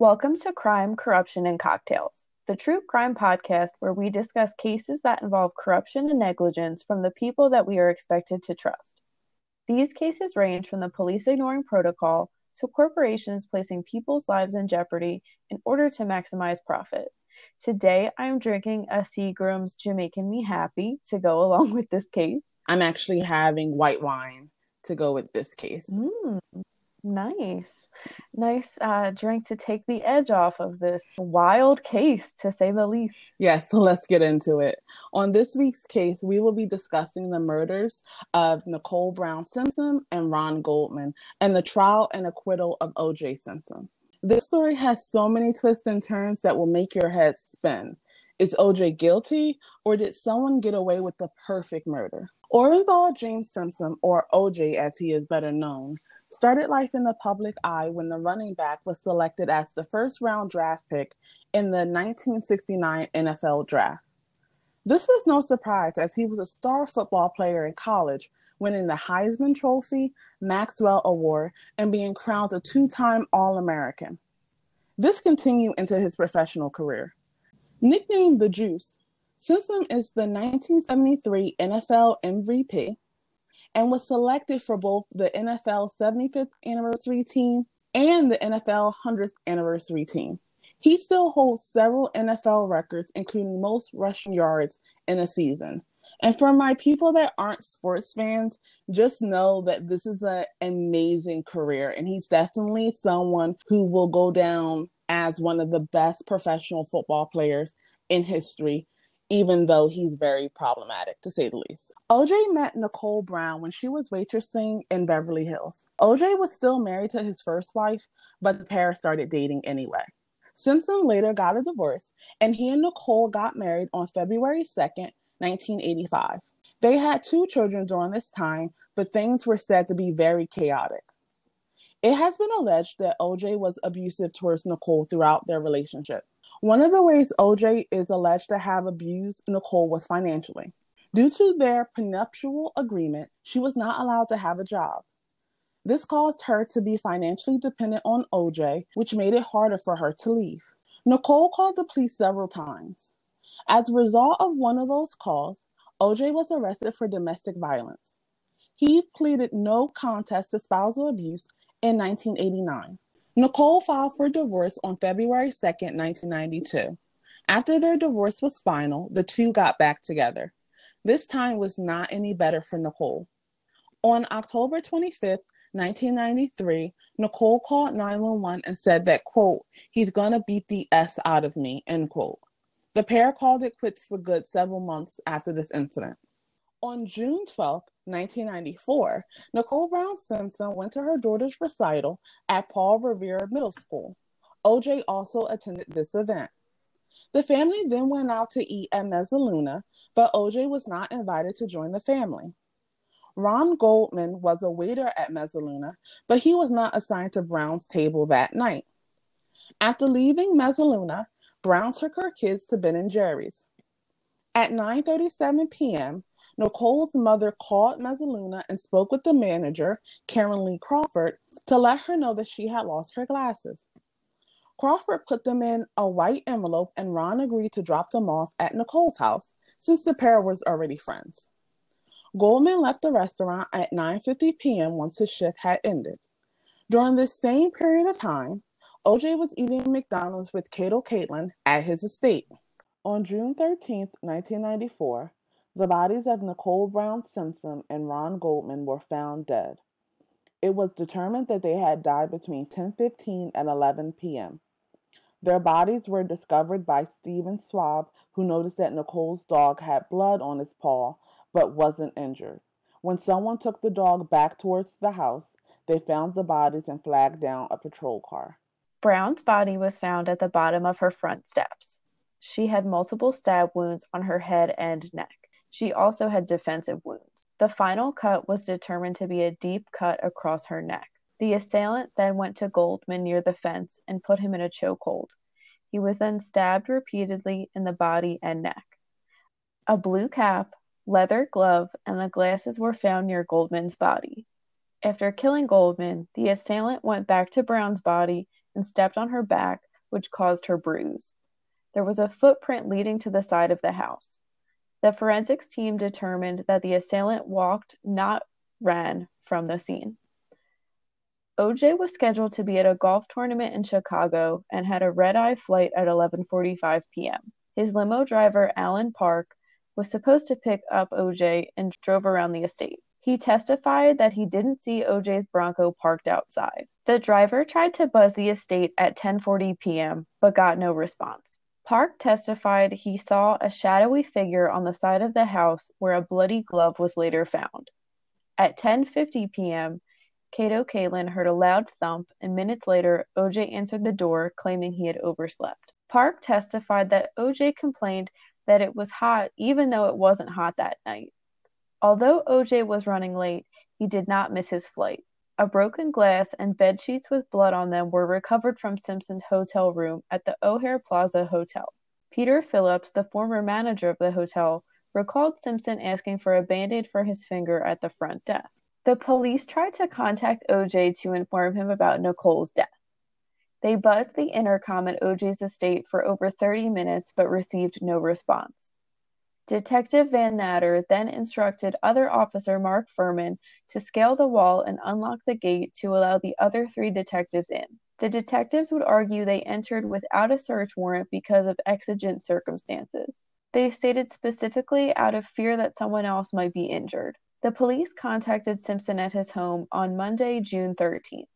Welcome to Crime, Corruption, and Cocktails, the true crime podcast where we discuss cases that involve corruption and negligence from the people that we are expected to trust. These cases range from the police ignoring protocol to corporations placing people's lives in jeopardy in order to maximize profit. Today, I'm drinking a Seagram's Jamaican Me Happy to go along with this case. I'm actually having white wine to go with this case. Mm, nice. Nice uh, drink to take the edge off of this wild case, to say the least. Yes, so let's get into it. On this week's case, we will be discussing the murders of Nicole Brown Simpson and Ron Goldman and the trial and acquittal of O.J. Simpson. This story has so many twists and turns that will make your head spin. Is OJ guilty, or did someone get away with the perfect murder? Orenthal James Simpson, or OJ as he is better known, started life in the public eye when the running back was selected as the first round draft pick in the 1969 NFL draft. This was no surprise as he was a star football player in college, winning the Heisman Trophy, Maxwell Award, and being crowned a two time All American. This continued into his professional career. Nicknamed the Juice, Simpson is the 1973 NFL MVP and was selected for both the NFL 75th anniversary team and the NFL 100th anniversary team. He still holds several NFL records, including most rushing yards in a season. And for my people that aren't sports fans, just know that this is an amazing career. And he's definitely someone who will go down as one of the best professional football players in history even though he's very problematic to say the least. OJ met Nicole Brown when she was waitressing in Beverly Hills. OJ was still married to his first wife, but the pair started dating anyway. Simpson later got a divorce, and he and Nicole got married on February 2nd, 1985. They had two children during this time, but things were said to be very chaotic. It has been alleged that OJ was abusive towards Nicole throughout their relationship. One of the ways OJ is alleged to have abused Nicole was financially. Due to their prenuptial agreement, she was not allowed to have a job. This caused her to be financially dependent on OJ, which made it harder for her to leave. Nicole called the police several times. As a result of one of those calls, OJ was arrested for domestic violence. He pleaded no contest to spousal abuse in 1989. Nicole filed for divorce on February 2, 1992. After their divorce was final, the two got back together. This time was not any better for Nicole. On October 25, 1993, Nicole called 911 and said that, quote, he's gonna beat the S out of me, end quote. The pair called it quits for good several months after this incident. On June 12, 1994, Nicole Brown Simpson went to her daughter's recital at Paul Revere Middle School. OJ also attended this event. The family then went out to eat at Mezzaluna, but OJ was not invited to join the family. Ron Goldman was a waiter at Mezzaluna, but he was not assigned to Brown's table that night. After leaving Mezzaluna, Brown took her kids to Ben and Jerry's. At 9:37 p.m., Nicole's mother called Mezzaluna and spoke with the manager, Karen Lee Crawford, to let her know that she had lost her glasses. Crawford put them in a white envelope and Ron agreed to drop them off at Nicole's house since the pair was already friends. Goldman left the restaurant at 9:50 p.m. once his shift had ended. During this same period of time, OJ was eating McDonald's with Kato Kaelin at his estate. On June 13, 1994, the bodies of Nicole Brown Simpson and Ron Goldman were found dead. It was determined that they had died between 10:15 and 11 p.m. Their bodies were discovered by Steven Schwab, who noticed that Nicole's dog had blood on his paw but wasn't injured. When someone took the dog back towards the house, they found the bodies and flagged down a patrol car. Brown's body was found at the bottom of her front steps. She had multiple stab wounds on her head and neck. She also had defensive wounds. The final cut was determined to be a deep cut across her neck. The assailant then went to Goldman near the fence and put him in a chokehold. He was then stabbed repeatedly in the body and neck. A blue cap, leather glove, and the glasses were found near Goldman's body. After killing Goldman, the assailant went back to Brown's body and stepped on her back, which caused her bruise. There was a footprint leading to the side of the house. The forensics team determined that the assailant walked, not ran, from the scene. OJ was scheduled to be at a golf tournament in Chicago and had a red-eye flight at 11:45 p.m. His limo driver, Alan Park, was supposed to pick up OJ and drove around the estate. He testified that he didn't see OJ's Bronco parked outside. The driver tried to buzz the estate at 10:40 p.m. but got no response. Park testified he saw a shadowy figure on the side of the house where a bloody glove was later found. At 10:50 p.m., Kato Kaelin heard a loud thump, and minutes later, OJ answered the door, claiming he had overslept. Park testified that OJ complained that it was hot even though it wasn't hot that night. Although OJ was running late, he did not miss his flight. A broken glass and bed sheets with blood on them were recovered from Simpson's hotel room at the O'Hare Plaza Hotel. Peter Phillips, the former manager of the hotel, recalled Simpson asking for a band aid for his finger at the front desk. The police tried to contact OJ to inform him about Nicole's death. They buzzed the intercom at OJ's estate for over 30 minutes but received no response. Detective Vannatter then instructed other officer Mark Fuhrman to scale the wall and unlock the gate to allow the other three detectives in. The detectives would argue they entered without a search warrant because of exigent circumstances. They stated specifically out of fear that someone else might be injured. The police contacted Simpson at his home on Monday, June 13th.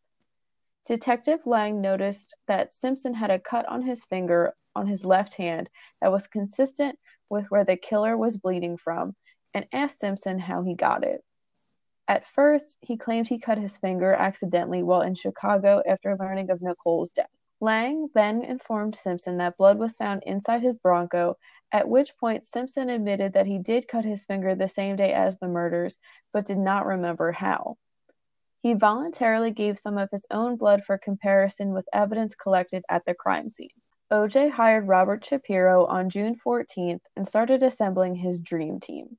Detective Lange noticed that Simpson had a cut on his finger on his left hand that was consistent with where the killer was bleeding from and asked Simpson how he got it. At first, he claimed he cut his finger accidentally while in Chicago after learning of Nicole's death. Lange then informed Simpson that blood was found inside his Bronco at which point Simpson admitted that he did cut his finger the same day as the murders, but did not remember how. He voluntarily gave some of his own blood for comparison with evidence collected at the crime scene. OJ hired Robert Shapiro on June 14th and started assembling his dream team,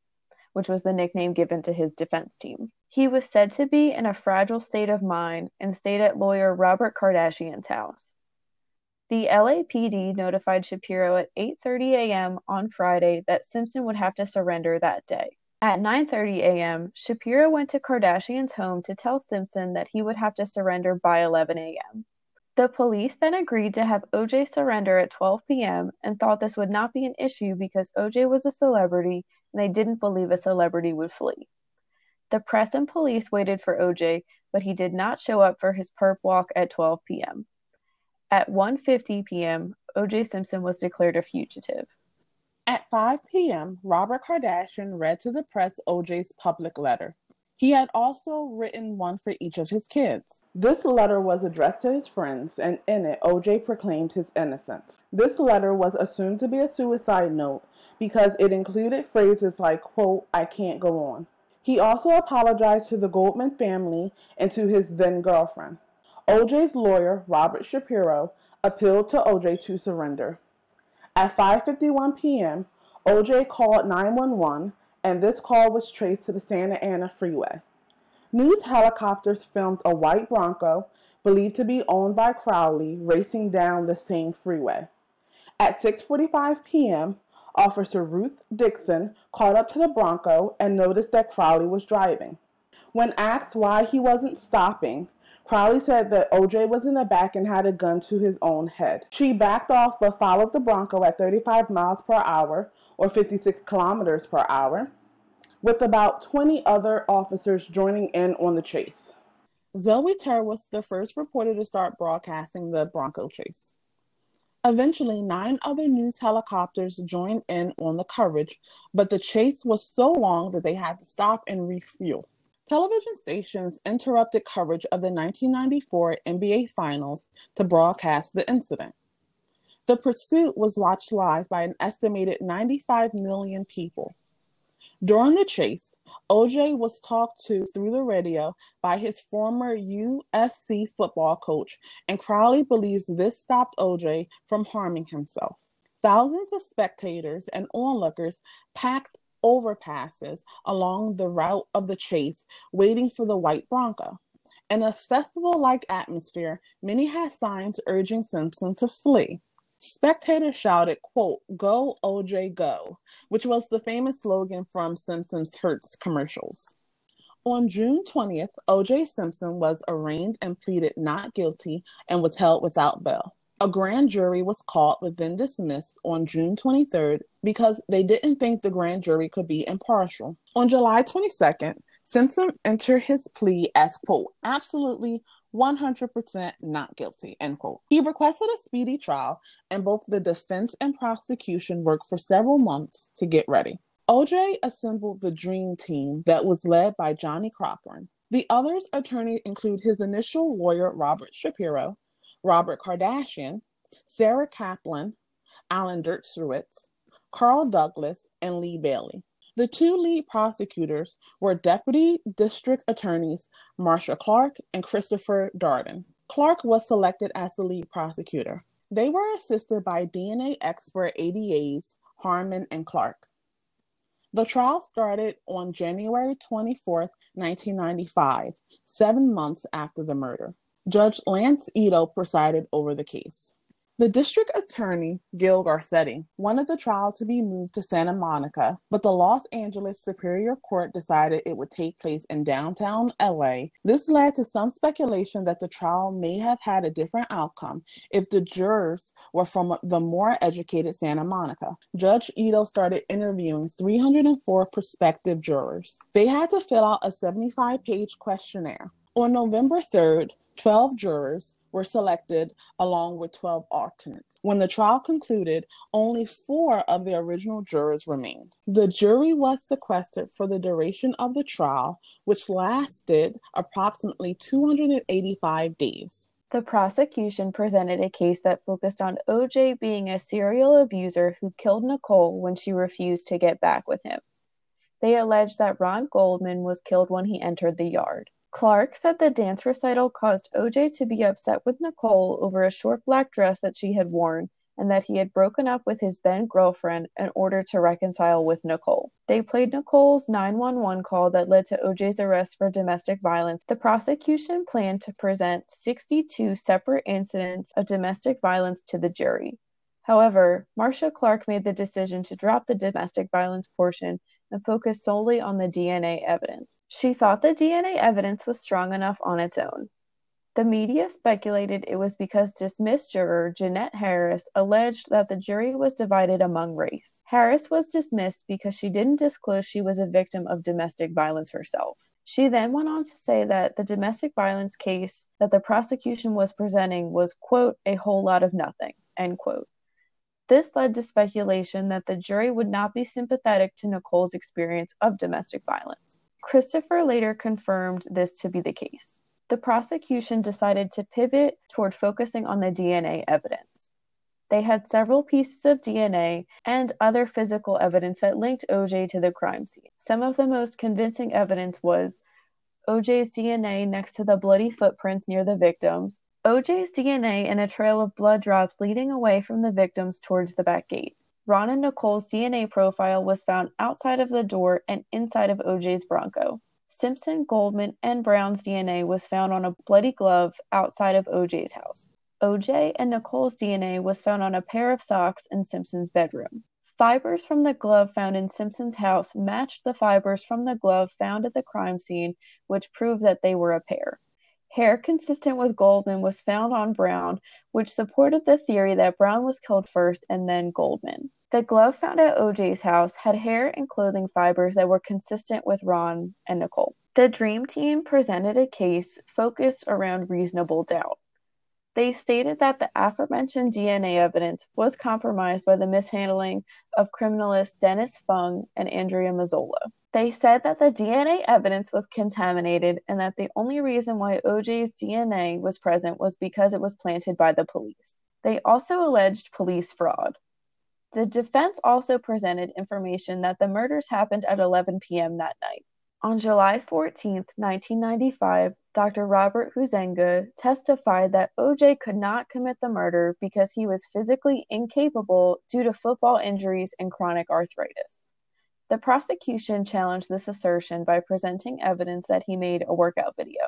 which was the nickname given to his defense team. He was said to be in a fragile state of mind and stayed at lawyer Robert Kardashian's house. The LAPD notified Shapiro at 8:30 a.m. on Friday that Simpson would have to surrender that day. At 9:30 a.m., Shapiro went to Kardashian's home to tell Simpson that he would have to surrender by 11 a.m. The police then agreed to have OJ surrender at 12 p.m. and thought this would not be an issue because OJ was a celebrity and they didn't believe a celebrity would flee. The press and police waited for OJ, but he did not show up for his perp walk at 12 p.m. At 1:50 p.m., O.J. Simpson was declared a fugitive. At 5 p.m., Robert Kardashian read to the press OJ's public letter. He had also written one for each of his kids. This letter was addressed to his friends, and in it, OJ proclaimed his innocence. This letter was assumed to be a suicide note because it included phrases like, quote, I can't go on. He also apologized to the Goldman family and to his then girlfriend. OJ's lawyer, Robert Shapiro, appealed to OJ to surrender. At 5:51 p.m., OJ called 911 and this call was traced to the Santa Ana freeway. News helicopters filmed a white Bronco believed to be owned by Cowlings racing down the same freeway. At 6:45 p.m., Officer Ruth Dixon caught up to the Bronco and noticed that Cowlings was driving. When asked why he wasn't stopping, Cowlings said that OJ was in the back and had a gun to his own head. She backed off but followed the Bronco at 35 miles per hour or 56 kilometers per hour, with about 20 other officers joining in on the chase. Zoe was the first reporter to start broadcasting the Bronco chase. Eventually, nine other news helicopters joined in on the coverage, but the chase was so long that they had to stop and refuel. Television stations interrupted coverage of the 1994 NBA Finals to broadcast the incident. The pursuit was watched live by an estimated 95 million people. During the chase, OJ was talked to through the radio by his former USC football coach, and Cowlings believes this stopped OJ from harming himself. Thousands of spectators and onlookers packed overpasses along the route of the chase, waiting for the white Bronco. In a festival like atmosphere, many had signs urging Simpson to flee. Spectators shouted, quote, Go, OJ, go, which was the famous slogan from Simpson's Hertz commercials. On June 20th, OJ Simpson was arraigned and pleaded not guilty and was held without bail. A grand jury was called but then dismissed on June 23rd because they didn't think the grand jury could be impartial. On July 22nd, Simpson entered his plea as, quote, absolutely 100% not guilty, end quote. He requested a speedy trial, and both the defense and prosecution worked for several months to get ready. OJ assembled the dream team that was led by Johnnie Cochran. The others attorneys include his initial lawyer, Robert Shapiro, Robert Kardashian, Sarah Kaplan, Alan Dershowitz, Carl Douglas, and Lee Bailey. The two lead prosecutors were Deputy District Attorneys Marcia Clark and Christopher Darden. Clark was selected as the lead prosecutor. They were assisted by DNA expert ADAs Harmon and Clark. The trial started on January 24, 1995, seven months after the murder. Judge Lance Ito presided over the case. The district attorney, Gil Garcetti, wanted the trial to be moved to Santa Monica, but the Los Angeles Superior Court decided it would take place in downtown LA. This led to some speculation that the trial may have had a different outcome if the jurors were from the more educated Santa Monica. Judge Ito started interviewing 304 prospective jurors. They had to fill out a 75 page questionnaire. On November 3rd, 12 jurors were selected along with 12 alternates. When the trial concluded, only four of the original jurors remained. The jury was sequestered for the duration of the trial, which lasted approximately 285 days. The prosecution presented a case that focused on OJ being a serial abuser who killed Nicole when she refused to get back with him. They alleged that Ron Goldman was killed when he entered the yard. Clark said the dance recital caused OJ to be upset with Nicole over a short black dress that she had worn and that he had broken up with his then girlfriend in order to reconcile with Nicole. They played Nicole's 911 call that led to OJ's arrest for domestic violence. The prosecution planned to present 62 separate incidents of domestic violence to the jury. However, Marcia Clark made the decision to drop the domestic violence portion and focused solely on the DNA evidence. She thought the DNA evidence was strong enough on its own. The media speculated it was because dismissed juror Jeanette Harris alleged that the jury was divided among race. Harris was dismissed because she didn't disclose she was a victim of domestic violence herself. She then went on to say that the domestic violence case that the prosecution was presenting was, quote, a whole lot of nothing, end quote. This led to speculation that the jury would not be sympathetic to Nicole's experience of domestic violence. Christopher later confirmed this to be the case. The prosecution decided to pivot toward focusing on the DNA evidence. They had several pieces of DNA and other physical evidence that linked OJ to the crime scene. Some of the most convincing evidence was OJ's DNA next to the bloody footprints near the victims, OJ's DNA and a trail of blood drops leading away from the victims towards the back gate. Ron and Nicole's DNA profile was found outside of the door and inside of OJ's Bronco. Simpson, Goldman, and Brown's DNA was found on a bloody glove outside of OJ's house. OJ and Nicole's DNA was found on a pair of socks in Simpson's bedroom. Fibers from the glove found in Simpson's house matched the fibers from the glove found at the crime scene, which proved that they were a pair. Hair consistent with Goldman was found on Brown, which supported the theory that Brown was killed first and then Goldman. The glove found at OJ's house had hair and clothing fibers that were consistent with Ron and Nicole. The Dream Team presented a case focused around reasonable doubt. They stated that the aforementioned DNA evidence was compromised by the mishandling of criminalist Dennis Fung and Andrea Mazzola. They said that the DNA evidence was contaminated and that the only reason why OJ's DNA was present was because it was planted by the police. They also alleged police fraud. The defense also presented information that the murders happened at 11 p.m. that night. On July 14, 1995, Dr. Robert Huizenga testified that OJ could not commit the murder because he was physically incapable due to football injuries and chronic arthritis. The prosecution challenged this assertion by presenting evidence that he made a workout video.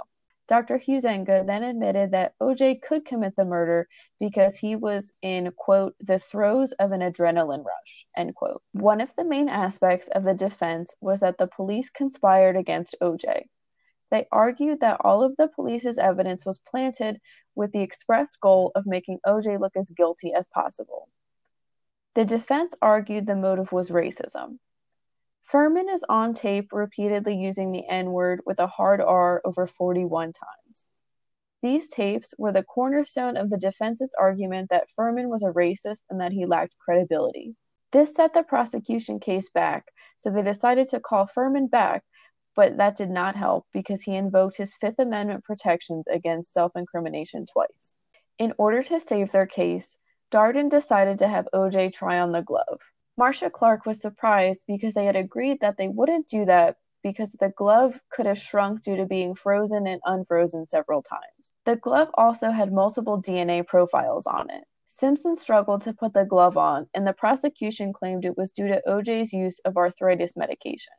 Dr. Huizenga then admitted that OJ could commit the murder because he was in, quote, the throes of an adrenaline rush, end quote. One of the main aspects of the defense was that the police conspired against OJ. They argued that all of the police's evidence was planted with the express goal of making OJ look as guilty as possible. The defense argued the motive was racism. Fuhrman is on tape repeatedly using the N word with a hard R over 41 times. These tapes were the cornerstone of the defense's argument that Fuhrman was a racist and that he lacked credibility. This set the prosecution case back, so they decided to call Fuhrman back, but that did not help because he invoked his Fifth Amendment protections against self incrimination twice. In order to save their case, Darden decided to have OJ try on the glove. Marcia Clark was surprised because they had agreed that they wouldn't do that because the glove could have shrunk due to being frozen and unfrozen several times. The glove also had multiple DNA profiles on it. Simpson struggled to put the glove on, and the prosecution claimed it was due to OJ's use of arthritis medication.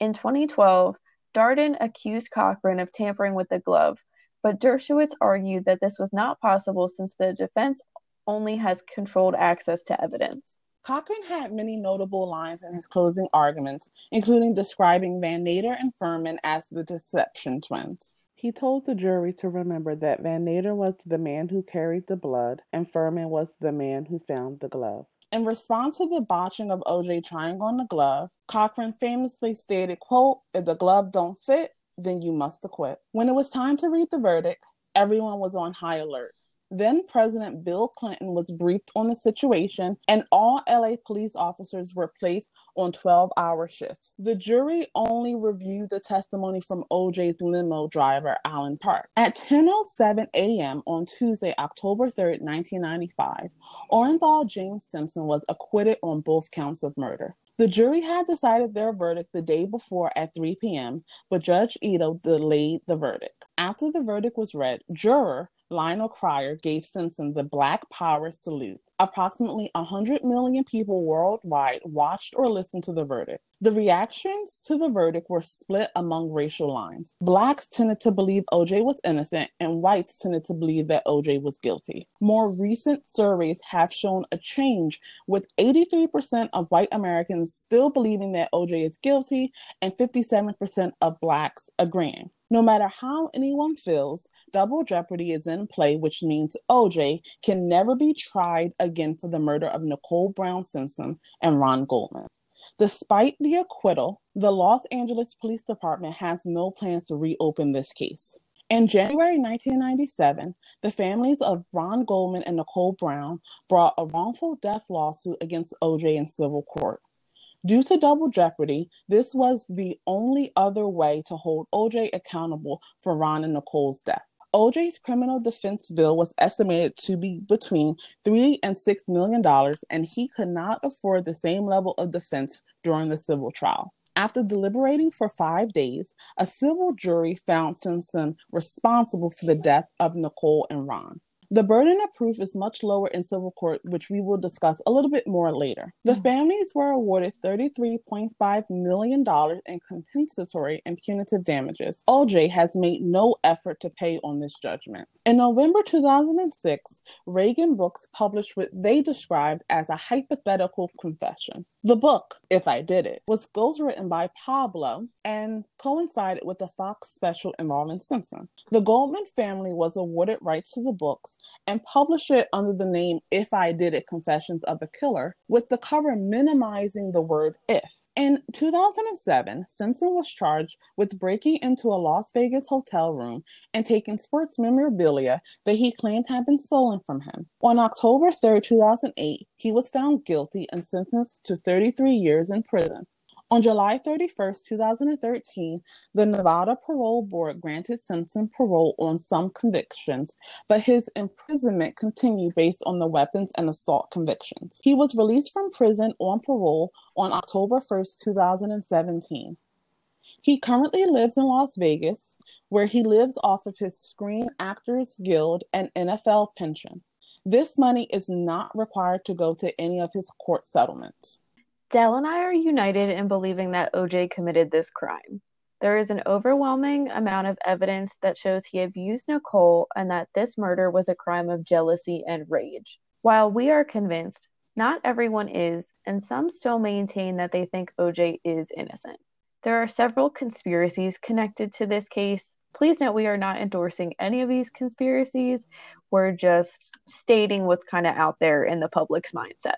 In 2012, Darden accused Cochran of tampering with the glove, but Dershowitz argued that this was not possible since the defense only has controlled access to evidence. Cochran had many notable lines in his closing arguments, including describing Vannatter and Fuhrman as the deception twins. He told the jury to remember that Vannatter was the man who carried the blood and Fuhrman was the man who found the glove. In response to the botching of OJ trying on the glove, Cochran famously stated, quote, if the glove don't fit, then you must acquit. When it was time to read the verdict, everyone was on high alert. Then President Bill Clinton was briefed on the situation, and all LA police officers were placed on 12 hour shifts. The jury only reviewed the testimony from OJ's limo driver, Alan Park. At 10.07 a.m. on Tuesday, October 3, 1995, Orenthal James Simpson was acquitted on both counts of murder. The jury had decided their verdict the day before at 3 p.m., but Judge Ito delayed the verdict. After the verdict was read, juror Lionel Cryer gave Simpson the Black Power salute. Approximately 100 million people worldwide watched or listened to the verdict. The reactions to the verdict were split among racial lines. Blacks tended to believe OJ was innocent, and whites tended to believe that OJ was guilty. More recent surveys have shown a change, with 83% of white Americans still believing that OJ is guilty and 57% of blacks agreeing. No matter how anyone feels, double jeopardy is in play, which means OJ can never be tried again for the murder of Nicole Brown Simpson and Ron Goldman. Despite the acquittal, the Los Angeles Police Department has no plans to reopen this case. In January 1997, the families of Ron Goldman and Nicole Brown brought a wrongful death lawsuit against OJ in civil court. Due to double jeopardy, this was the only other way to hold OJ accountable for Ron and Nicole's death. OJ's criminal defense bill was estimated to be between three and six million dollars, and he could not afford the same level of defense during the civil trial. After deliberating for five days, a civil jury found Simpson responsible for the death of Nicole and Ron. The burden of proof is much lower in civil court, which we will discuss a little bit more later. The mm-hmm. families were awarded $33.5 million in compensatory and punitive damages. OJ has made no effort to pay on this judgment. In November 2006, ReganBooks published what they described as a hypothetical confession. The book, If I Did It, was ghostwritten by Pablo and coincided with the Fox special involving Simpson. The Goldman family was awarded rights to the books and published it under the name If I Did It Confessions of the Killer, with the cover minimizing the word if. In 2007, Simpson was charged with breaking into a Las Vegas hotel room and taking sports memorabilia that he claimed had been stolen from him. On October 3, 2008, he was found guilty and sentenced to 33 years in prison. On July 31, 2013, the Nevada Parole Board granted Simpson parole on some convictions, but his imprisonment continued based on the weapons and assault convictions. He was released from prison on parole on October 1, 2017. He currently lives in Las Vegas, where he lives off of his Screen Actors Guild and NFL pension. This money is not required to go to any of his court settlements. Dell and I are united in believing that OJ committed this crime. There is an overwhelming amount of evidence that shows he abused Nicole and that this murder was a crime of jealousy and rage. While we are convinced, not everyone is, and some still maintain that they think OJ is innocent. There are several conspiracies connected to this case. Please note we are not endorsing any of these conspiracies. We're just stating what's kind of out there in the public's mindset.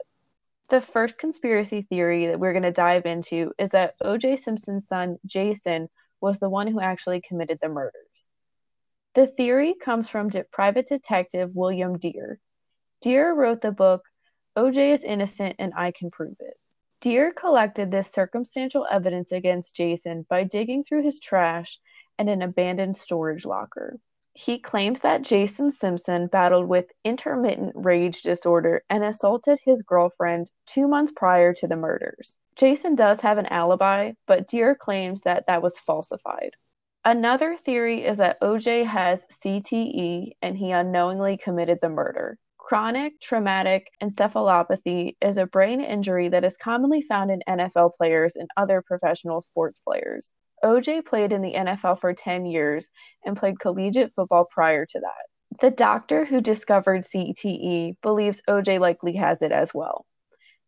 The first conspiracy theory that we're going to dive into is that O.J. Simpson's son, Jason, was the one who actually committed the murders. The theory comes from de- private detective William Dear. Dear wrote the book, O.J. is innocent and I can prove it. Dear collected this circumstantial evidence against Jason by digging through his trash and an abandoned storage locker. He claims that Jason Simpson battled with intermittent rage disorder and assaulted his girlfriend two months prior to the murders. Jason does have an alibi, but Dear claims that that was falsified. Another theory is that OJ has CTE and he unknowingly committed the murder. Chronic traumatic encephalopathy is a brain injury that is commonly found in NFL players and other professional sports players. OJ played in the NFL for 10 years and played collegiate football prior to that. The doctor who discovered CTE believes OJ likely has it as well.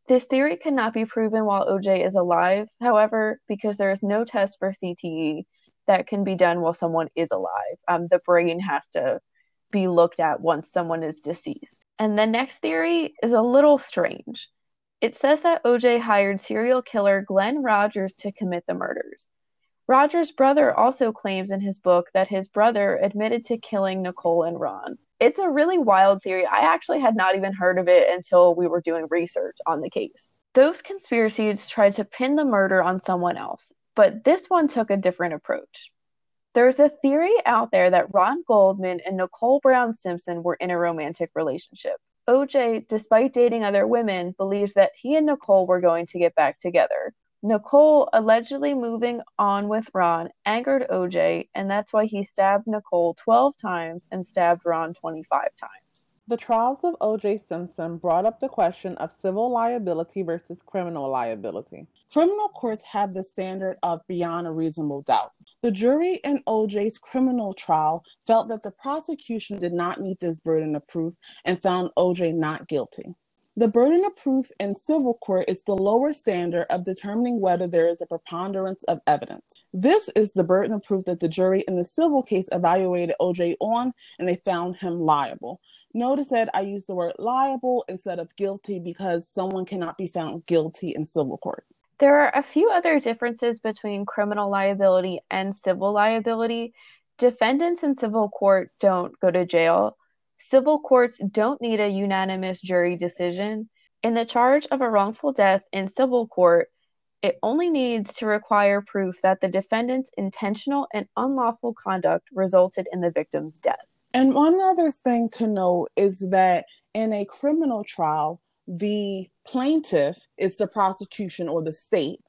This theory cannot be proven while OJ is alive, however, because there is no test for CTE that can be done while someone is alive. Um, the brain has to be looked at once someone is deceased. And the next theory is a little strange. It says that OJ hired serial killer Glen Rogers to commit the murders. Rogers' brother also claims in his book that his brother admitted to killing Nicole and Ron. It's a really wild theory. I actually had not even heard of it until we were doing research on the case. Those conspiracies tried to pin the murder on someone else, but this one took a different approach. There's a theory out there that Ron Goldman and Nicole Brown Simpson were in a romantic relationship. OJ, despite dating other women, believed that he and Nicole were going to get back together. Nicole allegedly moving on with Ron angered OJ, and that's why he stabbed Nicole 12 times and stabbed Ron 25 times. The trials of O.J. Simpson brought up the question of civil liability versus criminal liability. Criminal courts have the standard of beyond a reasonable doubt. The jury in O.J.'s criminal trial felt that the prosecution did not meet this burden of proof and found O.J. not guilty. The burden of proof in civil court is the lower standard of determining whether there is a preponderance of evidence. This is the burden of proof that the jury in the civil case evaluated OJ on and they found him liable. Notice that I use the word liable instead of guilty because someone cannot be found guilty in civil court. There are a few other differences between criminal liability and civil liability. Defendants in civil court don't go to jail Civil courts don't need a unanimous jury decision. In the charge of a wrongful death in civil court, it only needs to require proof that the defendant's intentional and unlawful conduct resulted in the victim's death. And one other thing to note is that in a criminal trial, the plaintiff is the prosecution or the state,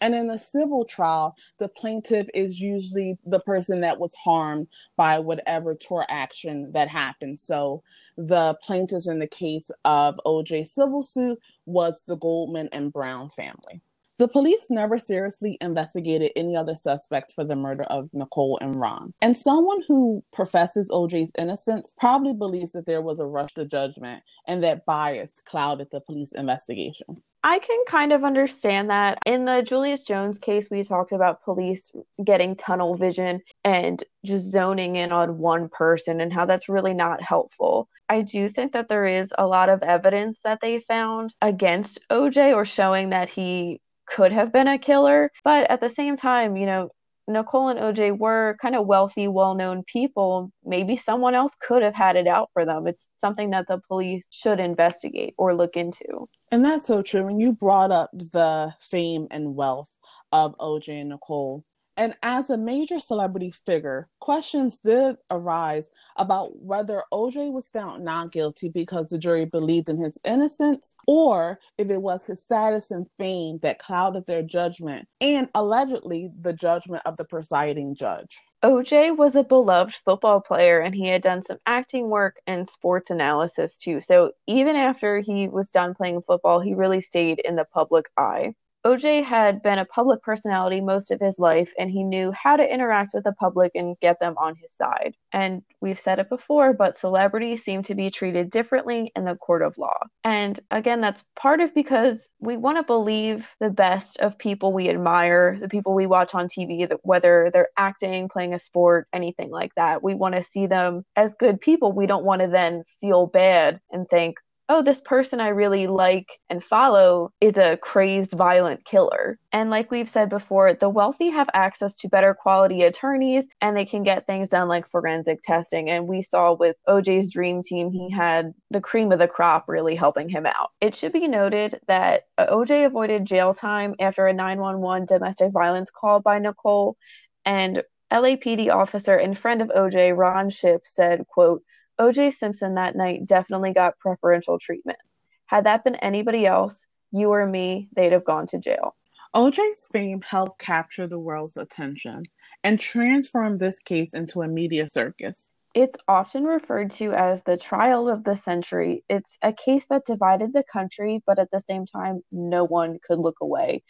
and in a civil trial, the plaintiff is usually the person that was harmed by whatever tort action that happened. So the plaintiffs in the case of OJ civil suit was the Goldman and Brown family. The police never seriously investigated any other suspects for the murder of Nicole and Ron. And someone who professes OJ's innocence probably believes that there was a rush to judgment and that bias clouded the police investigation. I can kind of understand that. In the Julius Jones case, we talked about police getting tunnel vision and just zoning in on one person and how that's really not helpful. I do think that there is a lot of evidence that they found against OJ or showing that he could have been a killer. But at the same time, you know, Nicole and OJ were kind of wealthy, well known people. Maybe someone else could have had it out for them. It's something that the police should investigate or look into. And that's so true. When you brought up the fame and wealth of OJ and Nicole, and as a major celebrity figure, questions did arise about whether OJ was found not guilty because the jury believed in his innocence or if it was his status and fame that clouded their judgment and allegedly the judgment of the presiding judge. OJ was a beloved football player and he had done some acting work and sports analysis too. So even after he was done playing football, he really stayed in the public eye. OJ had been a public personality most of his life, and he knew how to interact with the public and get them on his side. And we've said it before, but celebrities seem to be treated differently in the court of law. And again, that's part of because we want to believe the best of people we admire, the people we watch on TV, whether they're acting, playing a sport, anything like that. We want to see them as good people. We don't want to then feel bad and think, oh, this person I really like and follow is a crazed, violent killer. And like we've said before, the wealthy have access to better quality attorneys and they can get things done like forensic testing. And we saw with OJ's dream team, he had the cream of the crop really helping him out. It should be noted that uh, OJ avoided jail time after a 911 domestic violence call by Nicole. And LAPD officer and friend of OJ, Ron Shipp, said, quote, OJ Simpson that night definitely got preferential treatment. Had that been anybody else, you or me, they'd have gone to jail. OJ's fame helped capture the world's attention and transform this case into a media circus. It's often referred to as the trial of the century. It's a case that divided the country, but at the same time, no one could look away.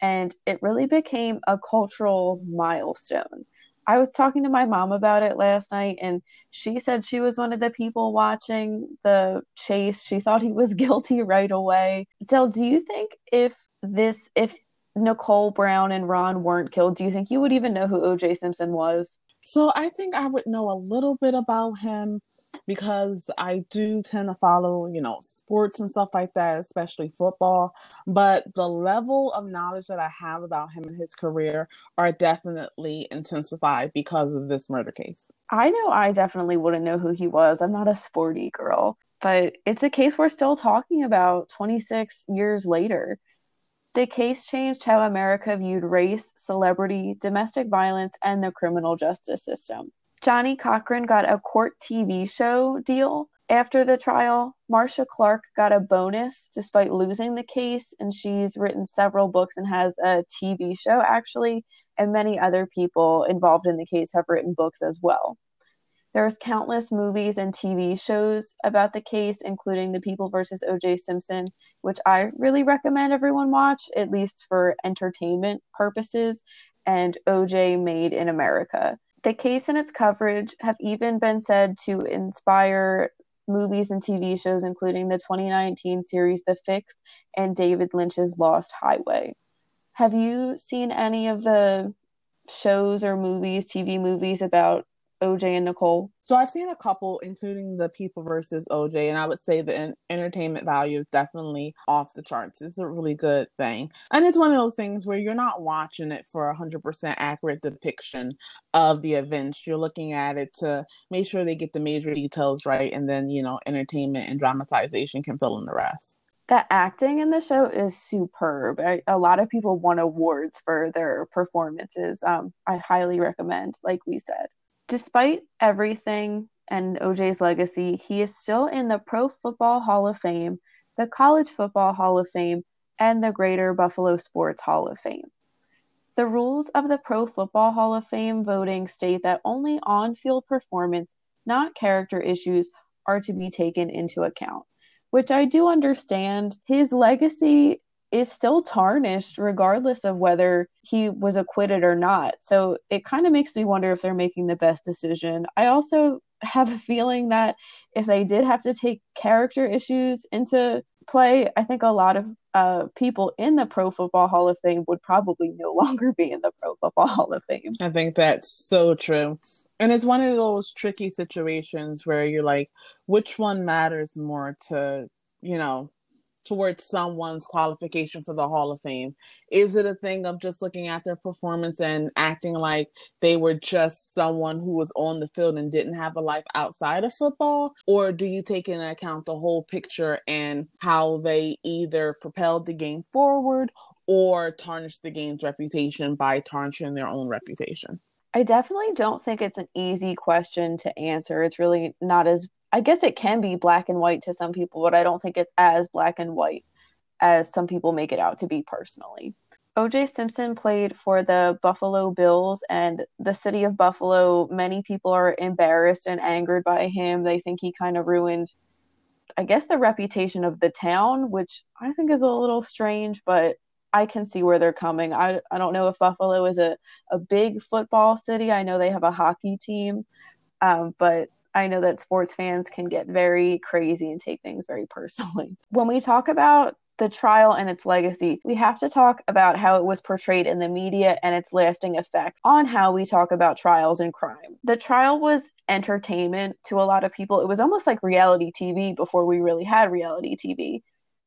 And it really became a cultural milestone. I was talking to my mom about it last night, and she said she was one of the people watching the chase. She thought he was guilty right away. Del, do you think if this, if Nicole Brown and Ron weren't killed, do you think you would even know who OJ Simpson was? So I think I would know a little bit about him because I do tend to follow, you know, sports and stuff like that, especially football. But the level of knowledge that I have about him and his career are definitely intensified because of this murder case. I know I definitely wouldn't know who he was. I'm not a sporty girl, but it's a case we're still talking about 26 years later. The case changed how America viewed race, celebrity, domestic violence, and the criminal justice system. Johnnie Cochran got a court TV show deal after the trial. Marcia Clark got a bonus despite losing the case, and she's written several books and has a TV show actually. And many other people involved in the case have written books as well. There's countless movies and TV shows about the case, including The People versus O.J. Simpson, which I really recommend everyone watch, at least for entertainment purposes, and O.J. Made in America. The case and its coverage have even been said to inspire movies and TV shows, including the 2019 series The Fix and David Lynch's Lost Highway. Have you seen any of the shows or movies, TV movies about OJ and Nicole? So I've seen a couple, including the People versus OJ, and I would say the entertainment value is definitely off the charts. It's a really good thing, and it's one of those things where you're not watching it for a hundred percent accurate depiction of the events. You're looking at it to make sure they get the major details right, and then you know, entertainment and dramatization can fill in the rest the acting in the show is superb. I, a lot of people won awards for their performances. Um, I highly recommend, like we said. Despite everything and OJ's legacy, he is still in the Pro Football Hall of Fame, the College Football Hall of Fame, and the Greater Buffalo Sports Hall of Fame. The rules of the Pro Football Hall of Fame voting state that only on field performance, not character issues, are to be taken into account, which I do understand. His legacy is still tarnished regardless of whether he was acquitted or not. So it kind of makes me wonder if they're making the best decision. I also have a feeling that if they did have to take character issues into play, I think a lot of uh, people in the Pro Football Hall of Fame would probably no longer be in the Pro Football Hall of Fame. I think that's so true. And it's one of those tricky situations where you're like, which one matters more to, you know, towards someone's qualification for the Hall of Fame? Is it a thing of just looking at their performance and acting like they were just someone who was on the field and didn't have a life outside of football? Or do you take into account the whole picture and how they either propelled the game forward or tarnished the game's reputation by tarnishing their own reputation? I definitely don't think it's an easy question to answer. It's really not as I guess it can be black and white to some people, but I don't think it's as black and white as some people make it out to be personally. OJ Simpson played for the Buffalo Bills and the city of Buffalo. Many people are embarrassed and angered by him. They think he kind of ruined, I guess, the reputation of the town, which I think is a little strange, but I can see where they're coming. I, I don't know if Buffalo is a, a big football city. I know they have a hockey team, um, but I know that sports fans can get very crazy and take things very personally. When we talk about the trial and its legacy, we have to talk about how it was portrayed in the media and its lasting effect on how we talk about trials and crime. The trial was entertainment to a lot of people. It was almost like reality TV before we really had reality TV.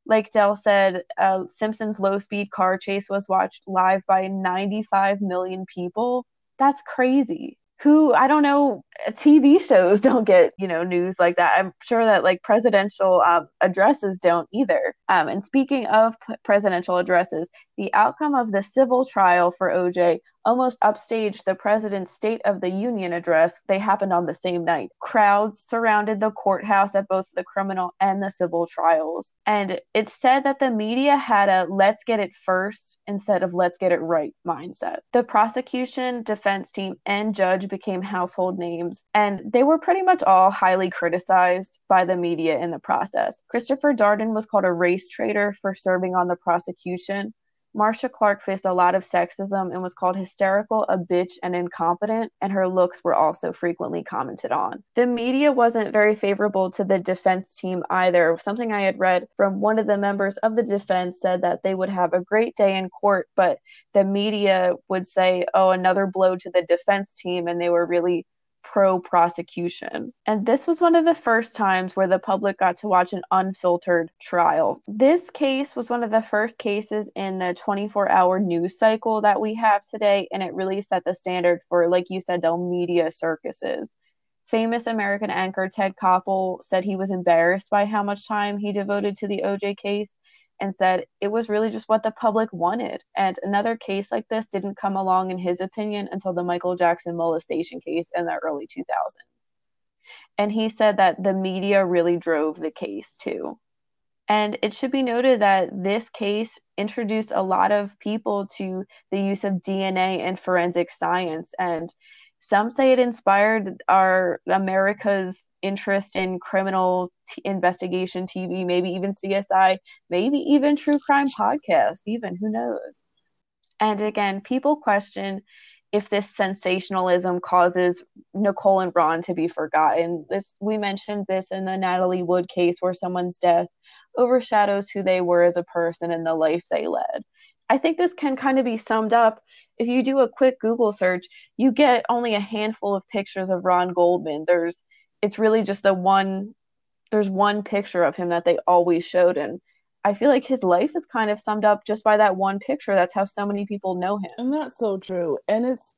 Like Dell said, uh, Simpson's low speed car chase was watched live by 95 million people. That's crazy who I don't know TV shows don't get you know news like that. I'm sure that like presidential um, addresses don't either. Um, and speaking of p- presidential addresses, the outcome of the civil trial for OJ almost upstaged the president's State of the Union address. They happened on the same night. Crowds surrounded the courthouse at both the criminal and the civil trials. And it's said that the media had a let's get it first instead of let's get it right mindset. The prosecution, defense team, and judge became household names, and they were pretty much all highly criticized by the media in the process. Christopher Darden was called a race traitor for serving on the prosecution. Marcia Clark faced a lot of sexism and was called hysterical, a bitch, and incompetent, and her looks were also frequently commented on. The media wasn't very favorable to the defense team either. Something I had read from one of the members of the defense said that they would have a great day in court, but the media would say, oh, another blow to the defense team, and they were really pro prosecution. And this was one of the first times where the public got to watch an unfiltered trial. This case was one of the first cases in the 24 hour news cycle that we have today, and it really set the standard for, like you said, the media circuses. Famous American anchor Ted Koppel said he was embarrassed by how much time he devoted to the OJ case and said it was really just what the public wanted. And another case like this didn't come along, in his opinion, until the Michael Jackson molestation case in the early 2000s. And he said that the media really drove the case too. And it should be noted that this case introduced a lot of people to the use of DNA and forensic science. And some say it inspired our America's interest in criminal t- investigation TV, maybe even CSI, maybe even true crime podcast, even who knows. And again, people question if this sensationalism causes Nicole and Ron to be forgotten. This we mentioned this in the Natalie Wood case where someone's death overshadows who they were as a person and the life they led. I think this can kind of be summed up. If you do a quick Google search, you get only a handful of pictures of Ron Goldman. There's it's really just the one there's one picture of him that they always showed and I feel like his life is kind of summed up just by that one picture. That's how so many people know him. And that's so true. And it's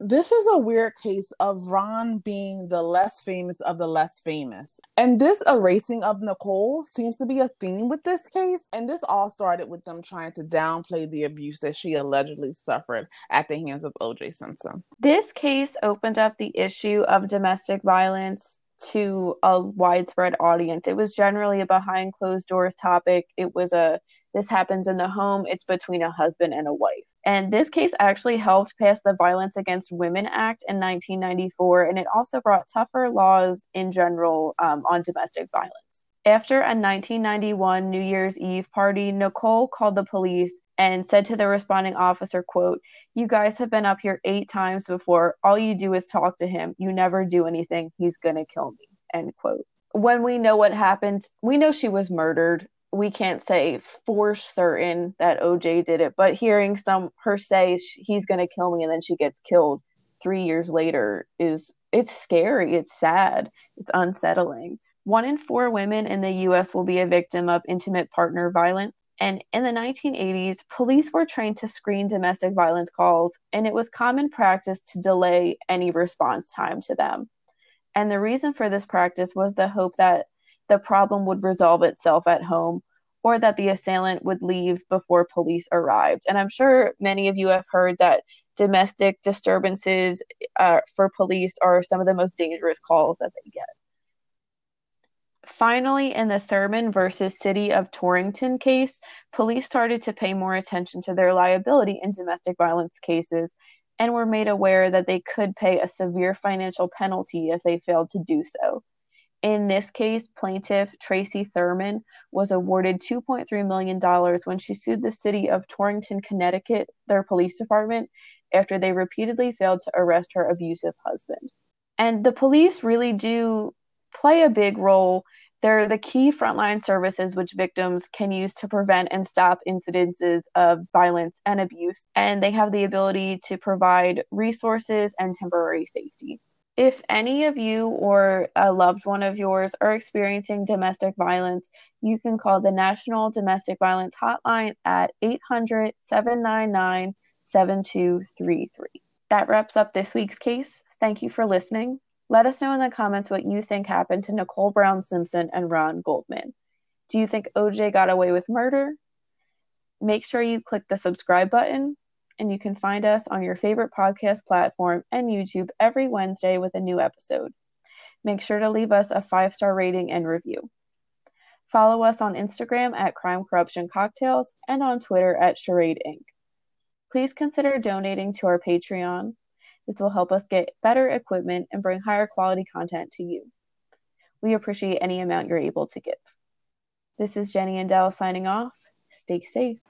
this is a weird case of Ron being the less famous of the less famous. And this erasing of Nicole seems to be a theme with this case. And this all started with them trying to downplay the abuse that she allegedly suffered at the hands of OJ Simpson. This case opened up the issue of domestic violence to a widespread audience. It was generally a behind closed doors topic. It was a this happens in the home, it's between a husband and a wife. And this case actually helped pass the Violence Against Women Act in 1994, and it also brought tougher laws in general um, on domestic violence. After a 1991 New Year's Eve party, Nicole called the police and said to the responding officer, quote, "You guys have been up here 8 times before. All you do is talk to him. You never do anything. He's going to kill me." End quote. When we know what happened, we know she was murdered. We can't say for certain that OJ did it, but hearing some her say he's going to kill me and then she gets killed 3 years later is it's scary, it's sad, it's unsettling. One in four women in the US will be a victim of intimate partner violence. And in the 1980s, police were trained to screen domestic violence calls, and it was common practice to delay any response time to them. And the reason for this practice was the hope that the problem would resolve itself at home or that the assailant would leave before police arrived. And I'm sure many of you have heard that domestic disturbances uh, for police are some of the most dangerous calls that they get. Finally, in the Thurman versus City of Torrington case, police started to pay more attention to their liability in domestic violence cases and were made aware that they could pay a severe financial penalty if they failed to do so. In this case, plaintiff Tracy Thurman was awarded $2.3 million when she sued the city of Torrington, Connecticut, their police department, after they repeatedly failed to arrest her abusive husband. And the police really do play a big role. They're the key frontline services which victims can use to prevent and stop incidences of violence and abuse. And they have the ability to provide resources and temporary safety. If any of you or a loved one of yours are experiencing domestic violence, you can call the National Domestic Violence Hotline at 800 799 7233. That wraps up this week's case. Thank you for listening. Let us know in the comments what you think happened to Nicole Brown Simpson and Ron Goldman. Do you think OJ got away with murder? Make sure you click the subscribe button and you can find us on your favorite podcast platform and YouTube every Wednesday with a new episode. Make sure to leave us a five star rating and review. Follow us on Instagram at Crime Corruption Cocktails and on Twitter at Charade Inc. Please consider donating to our Patreon. This will help us get better equipment and bring higher quality content to you. We appreciate any amount you're able to give. This is Jenny and Dell signing off. Stay safe.